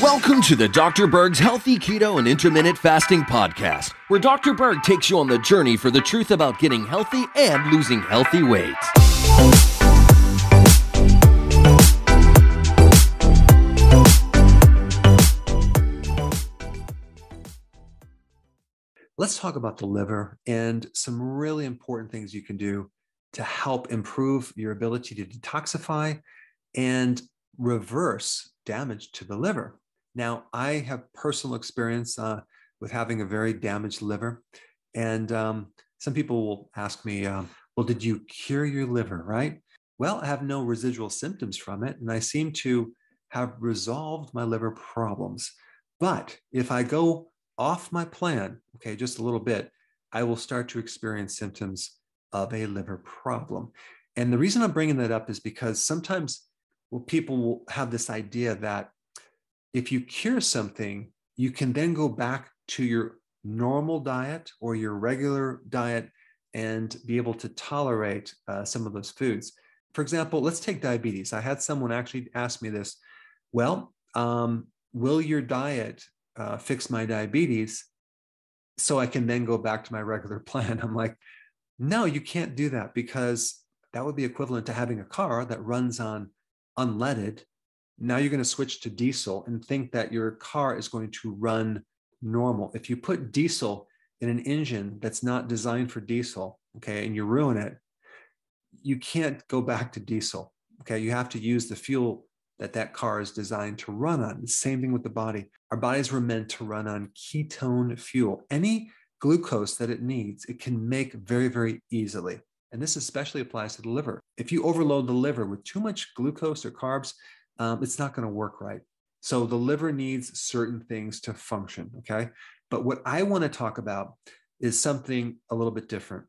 Welcome to the Dr. Berg's Healthy Keto and Intermittent Fasting Podcast, where Dr. Berg takes you on the journey for the truth about getting healthy and losing healthy weight. Let's talk about the liver and some really important things you can do to help improve your ability to detoxify and reverse damage to the liver. Now, I have personal experience uh, with having a very damaged liver. And um, some people will ask me, um, well, did you cure your liver, right? Well, I have no residual symptoms from it, and I seem to have resolved my liver problems. But if I go off my plan, okay, just a little bit, I will start to experience symptoms of a liver problem. And the reason I'm bringing that up is because sometimes well, people will have this idea that if you cure something, you can then go back to your normal diet or your regular diet and be able to tolerate uh, some of those foods. For example, let's take diabetes. I had someone actually ask me this Well, um, will your diet uh, fix my diabetes so I can then go back to my regular plan? I'm like, no, you can't do that because that would be equivalent to having a car that runs on unleaded. Now you're going to switch to diesel and think that your car is going to run normal. If you put diesel in an engine that's not designed for diesel, okay, and you ruin it, you can't go back to diesel. Okay, you have to use the fuel that that car is designed to run on. Same thing with the body. Our bodies were meant to run on ketone fuel. Any glucose that it needs, it can make very, very easily. And this especially applies to the liver. If you overload the liver with too much glucose or carbs, um, it's not going to work right. So the liver needs certain things to function. Okay. But what I want to talk about is something a little bit different,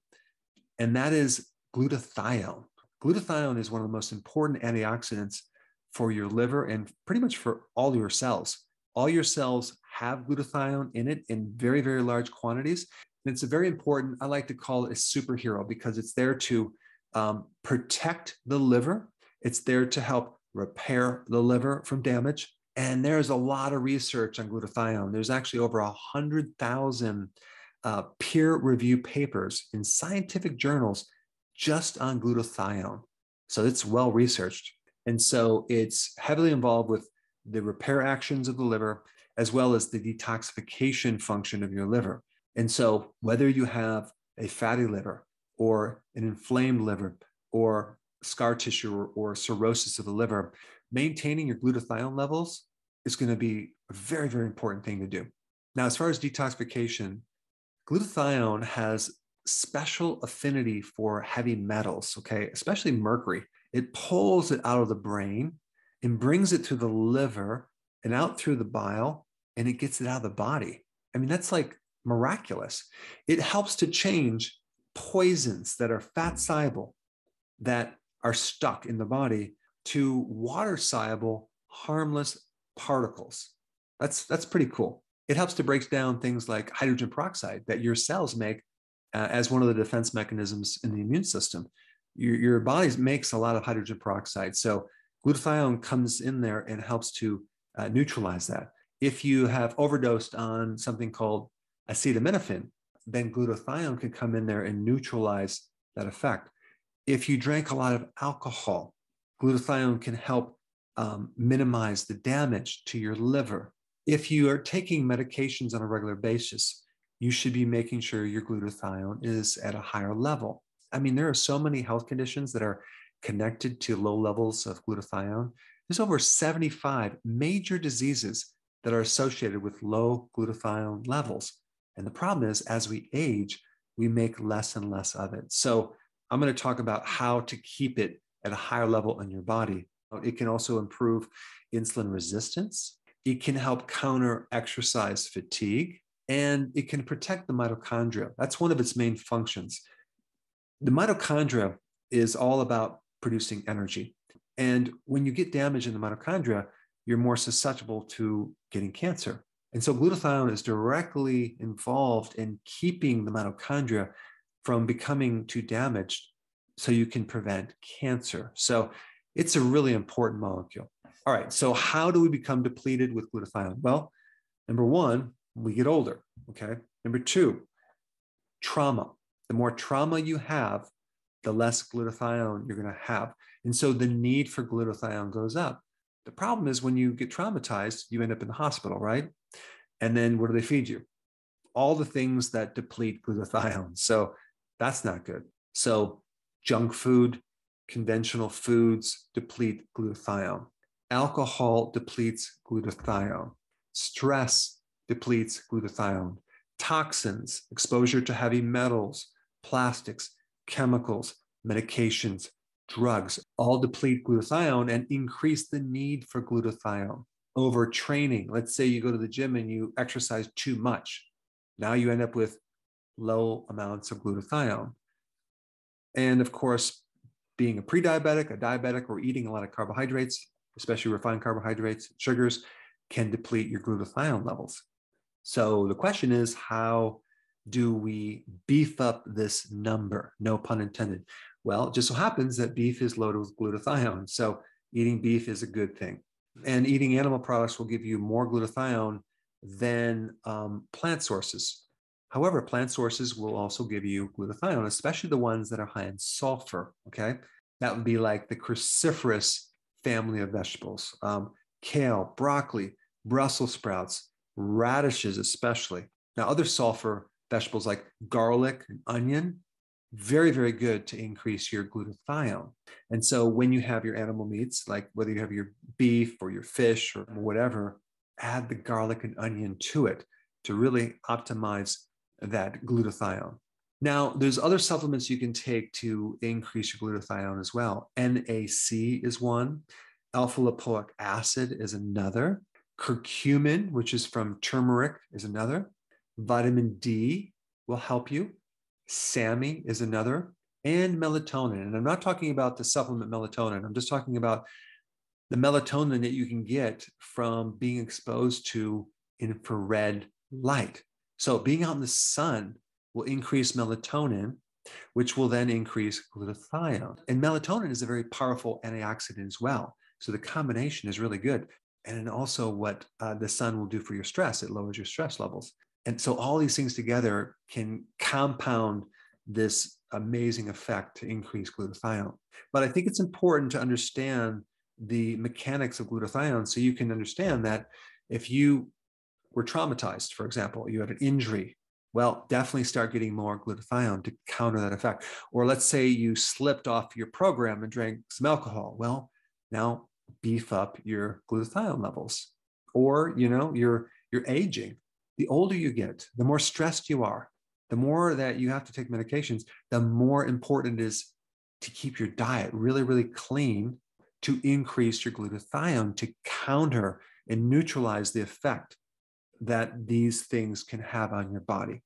and that is glutathione. Glutathione is one of the most important antioxidants for your liver and pretty much for all your cells. All your cells have glutathione in it in very, very large quantities. And it's a very important, I like to call it a superhero because it's there to um, protect the liver, it's there to help repair the liver from damage. And there's a lot of research on glutathione. There's actually over 100,000 uh, peer review papers in scientific journals just on glutathione. So it's well researched. And so it's heavily involved with the repair actions of the liver, as well as the detoxification function of your liver. And so, whether you have a fatty liver or an inflamed liver or scar tissue or, or cirrhosis of the liver, maintaining your glutathione levels is going to be a very, very important thing to do. Now, as far as detoxification, glutathione has special affinity for heavy metals, okay, especially mercury. It pulls it out of the brain and brings it to the liver and out through the bile, and it gets it out of the body. I mean, that's like miraculous. It helps to change poisons that are fat soluble, that are stuck in the body, to water soluble, harmless particles. That's, that's pretty cool. It helps to break down things like hydrogen peroxide that your cells make uh, as one of the defense mechanisms in the immune system. Your, your body makes a lot of hydrogen peroxide. So glutathione comes in there and helps to uh, neutralize that. If you have overdosed on something called acetaminophen, then glutathione can come in there and neutralize that effect. If you drank a lot of alcohol, glutathione can help um, minimize the damage to your liver. If you are taking medications on a regular basis, you should be making sure your glutathione is at a higher level. I mean, there are so many health conditions that are connected to low levels of glutathione. There's over 75 major diseases that are associated with low glutathione levels. And the problem is, as we age, we make less and less of it. So, I'm going to talk about how to keep it at a higher level in your body. It can also improve insulin resistance. It can help counter exercise fatigue and it can protect the mitochondria. That's one of its main functions. The mitochondria is all about producing energy. And when you get damage in the mitochondria, you're more susceptible to getting cancer. And so glutathione is directly involved in keeping the mitochondria from becoming too damaged so you can prevent cancer. So It's a really important molecule. All right, so how do we become depleted with glutathione? Well, number one, we get older. Okay. Number two, trauma. The more trauma you have, the less glutathione you're going to have. And so the need for glutathione goes up. The problem is when you get traumatized, you end up in the hospital, right? And then what do they feed you? All the things that deplete glutathione. So that's not good. So junk food, conventional foods deplete glutathione. Alcohol depletes glutathione. Stress depletes glutathione. Toxins, exposure to heavy metals, plastics, chemicals, medications, drugs all deplete glutathione and increase the need for glutathione. Overtraining, let's say you go to the gym and you exercise too much. Now you end up with low amounts of glutathione. And of course, being a pre diabetic, a diabetic, or eating a lot of carbohydrates, especially refined carbohydrates, sugars, can deplete your glutathione levels. So the question is how do we beef up this number? No pun intended. Well, it just so happens that beef is loaded with glutathione. So eating beef is a good thing. And eating animal products will give you more glutathione than um, plant sources. However, plant sources will also give you glutathione, especially the ones that are high in sulfur. Okay. That would be like the cruciferous family of vegetables um, kale, broccoli, Brussels sprouts, radishes, especially. Now, other sulfur vegetables like garlic and onion, very, very good to increase your glutathione. And so when you have your animal meats, like whether you have your beef or your fish or whatever, add the garlic and onion to it to really optimize that glutathione. Now, there's other supplements you can take to increase your glutathione as well. NAC is one, alpha lipoic acid is another, curcumin, which is from turmeric, is another, vitamin D will help you, SAMe is another, and melatonin. And I'm not talking about the supplement melatonin, I'm just talking about the melatonin that you can get from being exposed to infrared light. So, being out in the sun will increase melatonin, which will then increase glutathione. And melatonin is a very powerful antioxidant as well. So the combination is really good. And also, what uh, the sun will do for your stress, it lowers your stress levels. And so, all these things together can compound this amazing effect to increase glutathione. But I think it's important to understand the mechanics of glutathione so you can understand that if you were traumatized, for example, you had an injury well, definitely start getting more glutathione to counter that effect. Or let's say you slipped off your program and drank some alcohol. Well, now beef up your glutathione levels. Or, you know, you're you're aging. The older you get, the more stressed you are, the more that you have to take medications, the more important it is to keep your diet really, really clean to increase your glutathione to counter and neutralize the effect that these things can have on your body.